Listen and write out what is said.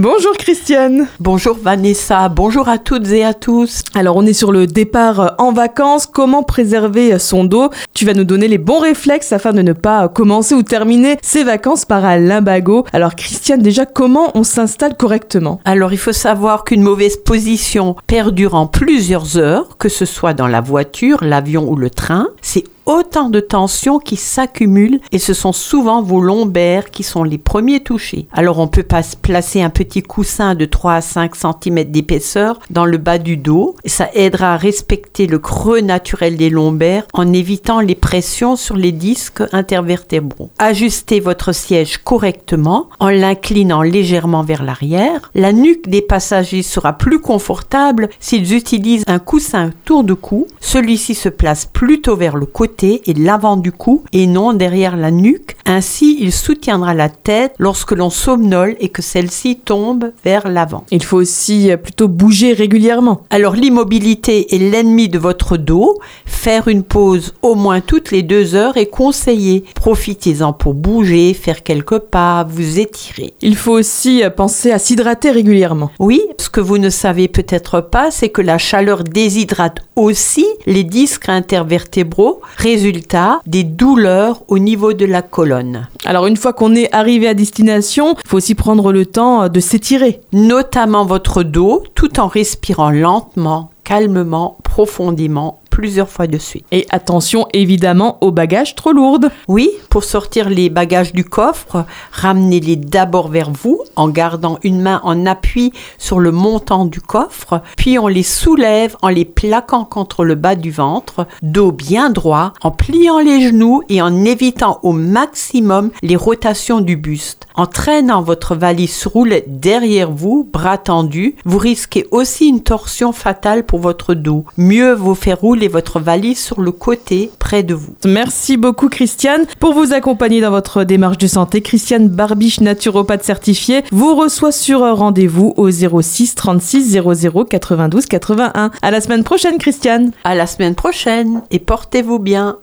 Bonjour Christiane. Bonjour Vanessa, bonjour à toutes et à tous. Alors on est sur le départ en vacances, comment préserver son dos? Tu vas nous donner les bons réflexes afin de ne pas commencer ou terminer ses vacances par un limbago. Alors Christiane, déjà comment on s'installe correctement? Alors il faut savoir qu'une mauvaise position perdurant plusieurs heures, que ce soit dans la voiture, l'avion ou le train, c'est autant de tensions qui s'accumulent et ce sont souvent vos lombaires qui sont les premiers touchés. Alors on peut pas placer un petit coussin de 3 à 5 cm d'épaisseur dans le bas du dos. Ça aidera à respecter le creux naturel des lombaires en évitant les pressions sur les disques intervertébraux. Ajustez votre siège correctement en l'inclinant légèrement vers l'arrière. La nuque des passagers sera plus confortable s'ils utilisent un coussin tour de cou. Celui-ci se place plutôt vers le côté et l'avant du cou et non derrière la nuque. Ainsi, il soutiendra la tête lorsque l'on somnole et que celle-ci tombe vers l'avant. Il faut aussi plutôt bouger régulièrement. Alors l'immobilité est l'ennemi de votre dos. Faire une pause au moins toutes les deux heures est conseillé. Profitez-en pour bouger, faire quelques pas, vous étirer. Il faut aussi penser à s'hydrater régulièrement. Oui, ce que vous ne savez peut-être pas, c'est que la chaleur déshydrate aussi les disques intervertébraux, résultat des douleurs au niveau de la colonne. Alors une fois qu'on est arrivé à destination, il faut aussi prendre le temps de s'étirer. Notamment votre dos, tout en respirant lentement, calmement, profondément plusieurs fois de suite. Et attention évidemment aux bagages trop lourdes. Oui, pour sortir les bagages du coffre, ramenez-les d'abord vers vous en gardant une main en appui sur le montant du coffre, puis on les soulève en les plaquant contre le bas du ventre, dos bien droit, en pliant les genoux et en évitant au maximum les rotations du buste. En traînant votre valise roulette derrière vous, bras tendus, vous risquez aussi une torsion fatale pour votre dos. Mieux vaut faire rouler votre valise sur le côté près de vous. Merci beaucoup Christiane. Pour vous accompagner dans votre démarche de santé, Christiane Barbiche, naturopathe certifiée, vous reçoit sur rendez-vous au 06 36 00 92 81. À la semaine prochaine Christiane. À la semaine prochaine et portez-vous bien.